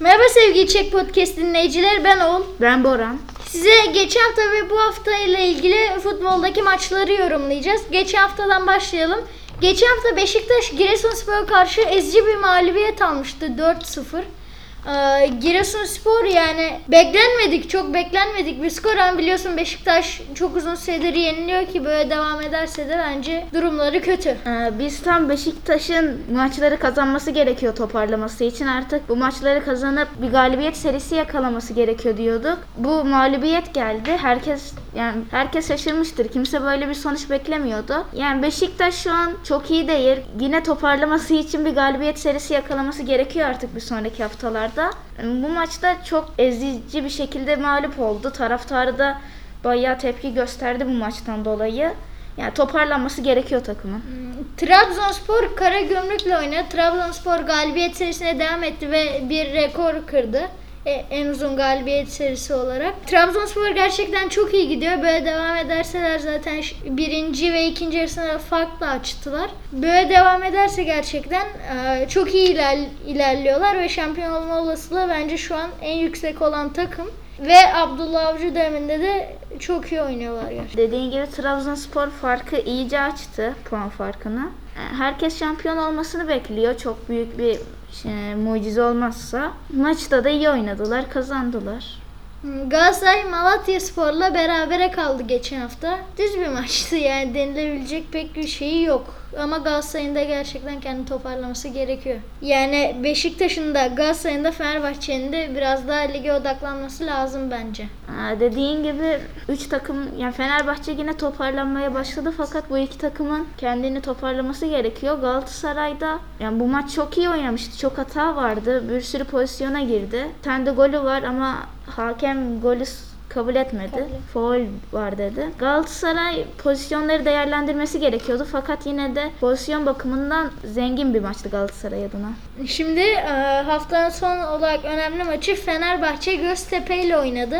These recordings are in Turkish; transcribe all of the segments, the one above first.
Merhaba sevgili Çek Podcast dinleyicileri ben Oğul. Ben Boran. Size geçen hafta ve bu hafta ile ilgili futboldaki maçları yorumlayacağız. Geçen haftadan başlayalım. Geçen hafta Beşiktaş Giresunspor'a karşı ezici bir mağlubiyet almıştı 4-0. Ee, Giresunspor yani beklenmedik, çok beklenmedik bir skor ama biliyorsun Beşiktaş çok uzun süredir yeniliyor ki böyle devam ederse de bence durumları kötü. Ee, biz tam Beşiktaş'ın maçları kazanması gerekiyor toparlaması için. Artık bu maçları kazanıp bir galibiyet serisi yakalaması gerekiyor diyorduk. Bu mağlubiyet geldi. Herkes yani herkes şaşırmıştır. Kimse böyle bir sonuç beklemiyordu. Yani Beşiktaş şu an çok iyi değil. Yine toparlaması için bir galibiyet serisi yakalaması gerekiyor artık bir sonraki haftalarda. Bu maçta çok ezici bir şekilde mağlup oldu. Taraftarı da bayağı tepki gösterdi bu maçtan dolayı. Yani toparlanması gerekiyor takımın. Trabzonspor Karagümrük'le oynadı. Trabzonspor galibiyet serisine devam etti ve bir rekor kırdı. E, en uzun galibiyet serisi olarak. Trabzonspor gerçekten çok iyi gidiyor. Böyle devam ederseler zaten birinci ve ikinci yarısına farklı açtılar. Böyle devam ederse gerçekten e, çok iyi iler- ilerliyorlar ve şampiyon olma olasılığı bence şu an en yüksek olan takım. Ve Abdullah Avcı döneminde de çok iyi oynuyorlar gerçekten. Dediğin gibi Trabzonspor farkı iyice açtı puan farkını. E, Herkes şampiyon olmasını bekliyor. Çok büyük bir şey, mucize olmazsa. Maçta da iyi oynadılar, kazandılar. Galatasaray Malatya Spor'la berabere kaldı geçen hafta. Düz bir maçtı yani denilebilecek pek bir şeyi yok. Ama Galatasaray'ın da gerçekten kendini toparlaması gerekiyor. Yani Beşiktaş'ın da Galatasaray'ın da Fenerbahçe'nin de biraz daha lige odaklanması lazım bence. E, Dediğin gibi 3 takım yani Fenerbahçe yine toparlanmaya başladı fakat bu iki takımın kendini toparlaması gerekiyor. Galatasaray'da yani bu maç çok iyi oynamıştı. Çok hata vardı. Bir sürü pozisyona girdi. Bir tane de golü var ama hakem golü kabul etmedi. Kabul. Foul var dedi. Galatasaray pozisyonları değerlendirmesi gerekiyordu fakat yine de pozisyon bakımından zengin bir maçtı Galatasaray adına. Şimdi e, haftanın son olarak önemli maçı Fenerbahçe Göztepe ile oynadı.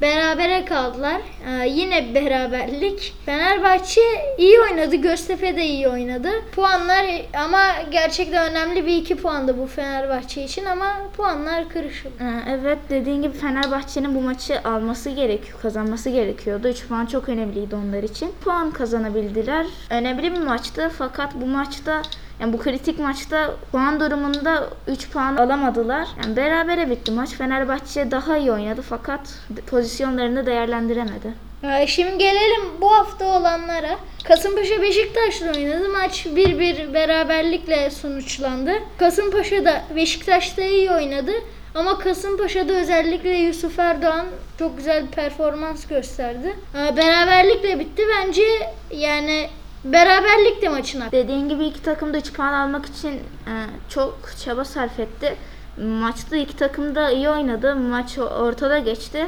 Berabere kaldılar. E, yine beraberlik. Fenerbahçe iyi oynadı. Göztepe de iyi oynadı. Puanlar ama gerçekten önemli bir iki puandı bu Fenerbahçe için ama puanlar kırışık. Ee, Evet dediğin gibi Fenerbahçe'nin bu maçı alması gerekiyor, kazanması gerekiyordu. 3 puan çok önemliydi onlar için. Puan kazanabildiler. Önemli bir maçtı fakat bu maçta yani bu kritik maçta puan durumunda 3 puan alamadılar. Yani berabere bitti maç. Fenerbahçe daha iyi oynadı fakat pozisyonlarını değerlendiremedi. Şimdi gelelim bu hafta olanlara. Kasımpaşa Beşiktaş'la oynadı. Maç 1-1 beraberlikle sonuçlandı. Kasımpaşa da Beşiktaş'ta iyi oynadı. Ama Kasımpaşa'da özellikle Yusuf Erdoğan çok güzel bir performans gösterdi. Beraberlikle bitti. Bence yani beraberlik de maçın hakkı. Dediğin gibi iki takım da 3 puan almak için e, çok çaba sarf etti. Maçta iki takım da iyi oynadı. Maç ortada geçti.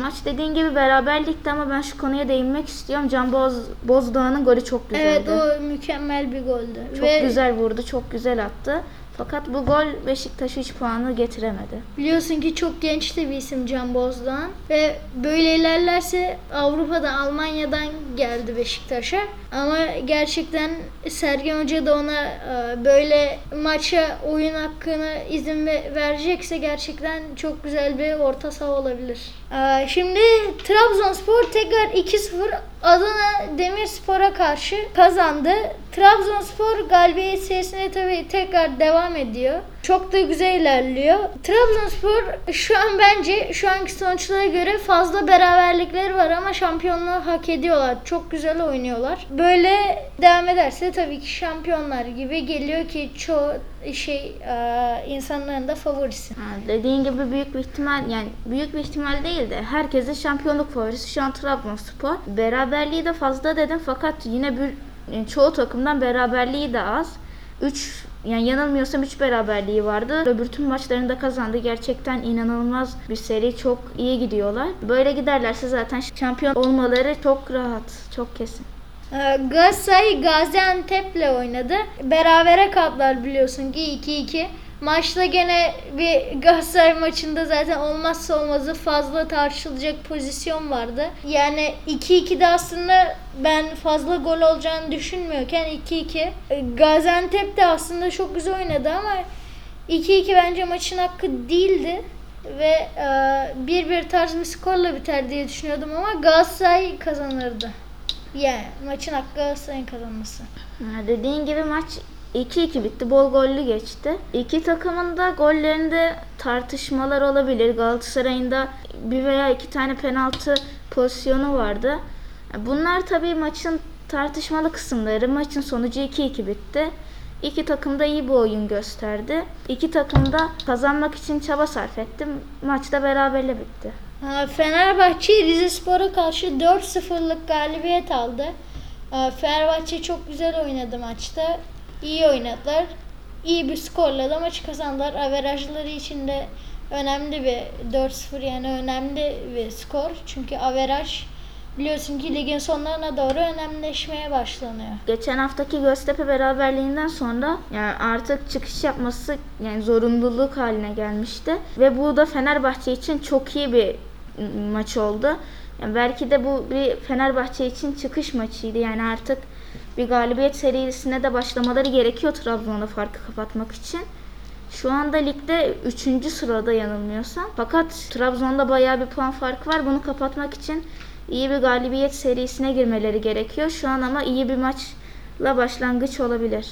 Maç dediğin gibi beraberlikti ama ben şu konuya değinmek istiyorum. Can Boz, Bozdoğan'ın golü çok güzeldi. Evet o mükemmel bir goldü. çok güzel vurdu, çok güzel attı. Fakat bu gol Beşiktaş'a 3 puanı getiremedi. Biliyorsun ki çok genç de bir isim Can Bozdoğan ve böyle ilerlerse Avrupa'da Almanya'dan geldi Beşiktaş'a ama gerçekten Sergen Hoca da ona e, böyle maça oyun hakkını izin ve- verecekse gerçekten çok güzel bir orta saha olabilir. E, Şimdi Trabzonspor tekrar 2-0 Adana Demirspor'a karşı kazandı. Trabzonspor galibiyet serisine tabii tekrar devam ediyor. Çok da güzel ilerliyor. Trabzonspor şu an bence şu anki sonuçlara göre fazla beraberlikleri var ama şampiyonluğu hak ediyorlar. Çok güzel oynuyorlar. Böyle devam ederse tabii ki şampiyonlar gibi geliyor ki çoğu şey e, insanların da favorisi. Ha, dediğin gibi büyük bir ihtimal yani büyük bir ihtimal değil de herkesin şampiyonluk favorisi şu an Trabzonspor. Beraberliği de fazla dedim fakat yine bir yani çoğu takımdan beraberliği de az. 3 yani yanılmıyorsam 3 beraberliği vardı. Öbür tüm maçlarını da kazandı. Gerçekten inanılmaz bir seri. Çok iyi gidiyorlar. Böyle giderlerse zaten şampiyon olmaları çok rahat. Çok kesin. Ee, Galatasaray Gaziantep'le oynadı. Berabere kaldılar biliyorsun ki 2-2. Maçta gene bir Galatasaray maçında zaten olmazsa olmazı fazla tartışılacak pozisyon vardı. Yani 2-2'de aslında ben fazla gol olacağını düşünmüyorken 2-2. Ee, Gaziantep de aslında çok güzel oynadı ama 2-2 bence maçın hakkı değildi ve e, 1-1 tarz bir skorla biter diye düşünüyordum ama Galatasaray kazanırdı. Yani maçın hakkı Galatasaray'ın kazanması. Dediğin gibi maç 2-2 bitti. Bol gollü geçti. İki takımın da gollerinde tartışmalar olabilir. Galatasaray'ın da bir veya iki tane penaltı pozisyonu vardı. Bunlar tabii maçın tartışmalı kısımları. Maçın sonucu 2-2 bitti. İki takım da iyi bir oyun gösterdi. İki takım da kazanmak için çaba sarf etti. Maç da beraberle bitti. Ha, Fenerbahçe Rizespor'a karşı 4-0'lık galibiyet aldı. Ha, Fenerbahçe çok güzel oynadı maçta. İyi oynadılar. İyi bir skorla da maçı kazandılar. Averajları için de önemli bir 4-0 yani önemli bir skor. Çünkü averaj biliyorsun ki ligin sonlarına doğru önemleşmeye başlanıyor. Geçen haftaki Göztepe beraberliğinden sonra yani artık çıkış yapması yani zorunluluk haline gelmişti ve bu da Fenerbahçe için çok iyi bir m- maç oldu. Yani belki de bu bir Fenerbahçe için çıkış maçıydı. Yani artık bir galibiyet serisine de başlamaları gerekiyor Trabzon'da farkı kapatmak için. Şu anda ligde 3. sırada yanılmıyorsam. Fakat Trabzon'da bayağı bir puan farkı var. Bunu kapatmak için iyi bir galibiyet serisine girmeleri gerekiyor. Şu an ama iyi bir maçla başlangıç olabilir.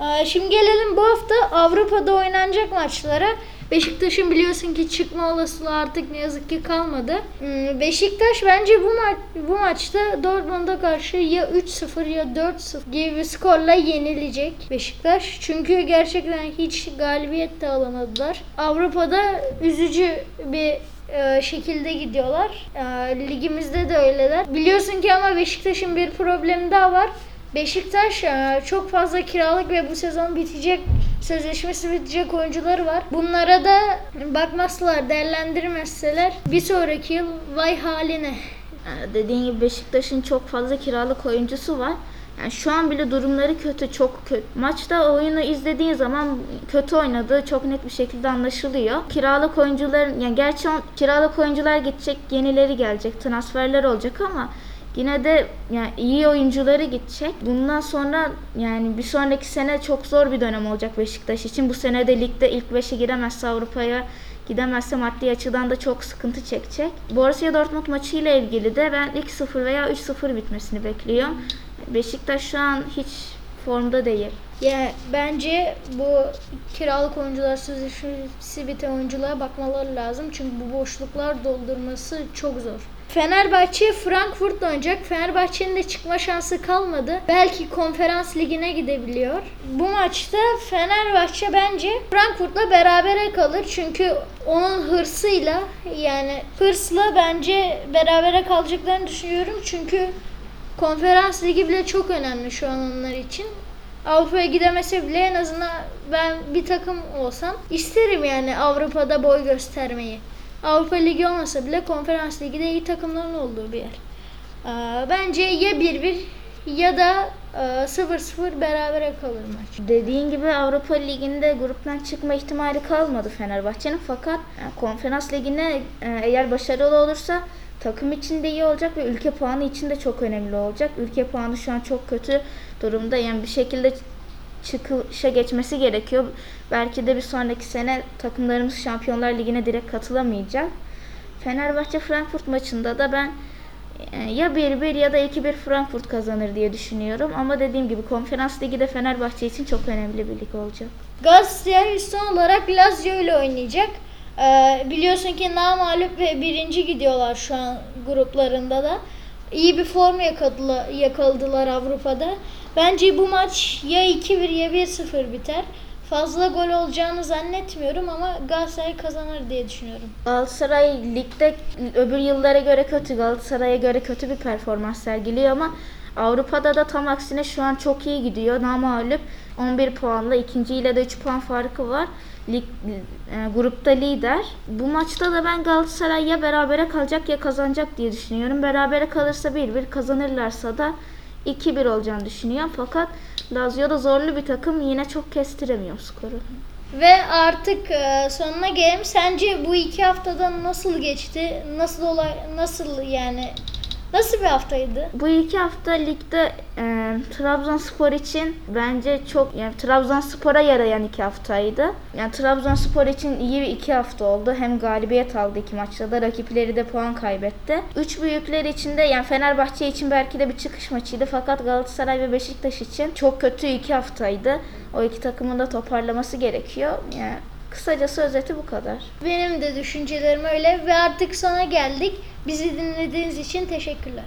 Ee, Şimdi gelelim bu hafta Avrupa'da oynanacak maçlara. Beşiktaş'ın biliyorsun ki çıkma olasılığı artık ne yazık ki kalmadı. Hmm, Beşiktaş bence bu ma- bu maçta Dortmund'a karşı ya 3-0 ya 4-0 gibi bir skorla yenilecek Beşiktaş. Çünkü gerçekten hiç galibiyet de alamadılar. Avrupa'da üzücü bir e, şekilde gidiyorlar. E, ligimizde de öyleler. Biliyorsun ki ama Beşiktaş'ın bir problemi daha var. Beşiktaş e, çok fazla kiralık ve bu sezon bitecek sözleşmesi bitecek oyuncuları var. Bunlara da bakmazlar, değerlendirmezseler bir sonraki yıl vay haline. Ee, Dediğin gibi Beşiktaş'ın çok fazla kiralık oyuncusu var. Yani şu an bile durumları kötü, çok kötü. Maçta oyunu izlediğin zaman kötü oynadığı çok net bir şekilde anlaşılıyor. Kiralık oyuncuların, yani gerçi kiralık oyuncular gidecek, yenileri gelecek, transferler olacak ama yine de yani iyi oyuncuları gidecek. Bundan sonra yani bir sonraki sene çok zor bir dönem olacak Beşiktaş için. Bu sene de ligde ilk 5'e giremezse Avrupa'ya gidemezse maddi açıdan da çok sıkıntı çekecek. Borussia Dortmund maçıyla ilgili de ben 2-0 veya 3-0 bitmesini bekliyorum. Beşiktaş şu an hiç formda değil. Yani bence bu kiralık oyuncular sözleşmesi biten oyunculara bakmaları lazım. Çünkü bu boşluklar doldurması çok zor. Fenerbahçe Frankfurt'la oynayacak. Fenerbahçe'nin de çıkma şansı kalmadı. Belki konferans ligine gidebiliyor. Bu maçta Fenerbahçe bence Frankfurt'la berabere kalır. Çünkü onun hırsıyla yani hırsla bence berabere kalacaklarını düşünüyorum. Çünkü konferans ligi bile çok önemli şu an onlar için. Avrupa'ya gidemese bile en azından ben bir takım olsam isterim yani Avrupa'da boy göstermeyi. Avrupa Ligi olmasa bile konferans ligi de iyi takımların olduğu bir yer. Ee, bence ya 1-1 ya da e, 0-0 berabere kalır maç. Dediğin gibi Avrupa Ligi'nde gruptan çıkma ihtimali kalmadı Fenerbahçe'nin fakat yani konferans ligine e, eğer başarılı olursa takım için de iyi olacak ve ülke puanı için de çok önemli olacak. Ülke puanı şu an çok kötü durumda. Yani bir şekilde çıkışa geçmesi gerekiyor. Belki de bir sonraki sene takımlarımız Şampiyonlar Ligi'ne direkt katılamayacak. Fenerbahçe Frankfurt maçında da ben e, ya 1-1 ya da 2-1 Frankfurt kazanır diye düşünüyorum. Ama dediğim gibi konferans ligi de Fenerbahçe için çok önemli bir lig olacak. Galatasaray son olarak Lazio ile oynayacak. Ee, biliyorsun ki namağlup ve birinci gidiyorlar şu an gruplarında da. İyi bir form yakaladılar, yakaladılar Avrupa'da. Bence bu maç ya 2-1 ya 1-0 biter. Fazla gol olacağını zannetmiyorum ama Galatasaray kazanır diye düşünüyorum. Galatasaray ligde öbür yıllara göre kötü, Galatasaray'a göre kötü bir performans sergiliyor ama Avrupa'da da tam aksine şu an çok iyi gidiyor. Namağlup 11 puanla ikinciyle de 3 puan farkı var. Lig, e, grupta lider. Bu maçta da ben Galatasaray ya berabere kalacak ya kazanacak diye düşünüyorum. Berabere kalırsa 1-1 kazanırlarsa da 2-1 olacağını düşünüyorum. Fakat Lazio da zorlu bir takım yine çok kestiremiyor skoru. Ve artık e, sonuna gelelim. Sence bu iki haftada nasıl geçti? Nasıl olay nasıl yani nasıl bir haftaydı? Bu iki hafta ligde e, Trabzonspor için bence çok yani Trabzonspor'a yarayan iki haftaydı. Yani Trabzonspor için iyi bir iki hafta oldu. Hem galibiyet aldı iki maçta da rakipleri de puan kaybetti. Üç büyükler için de yani Fenerbahçe için belki de bir çıkış maçıydı fakat Galatasaray ve Beşiktaş için çok kötü iki haftaydı. O iki takımın da toparlaması gerekiyor. Yani kısacası özeti bu kadar. Benim de düşüncelerim öyle ve artık sona geldik. Bizi dinlediğiniz için teşekkürler.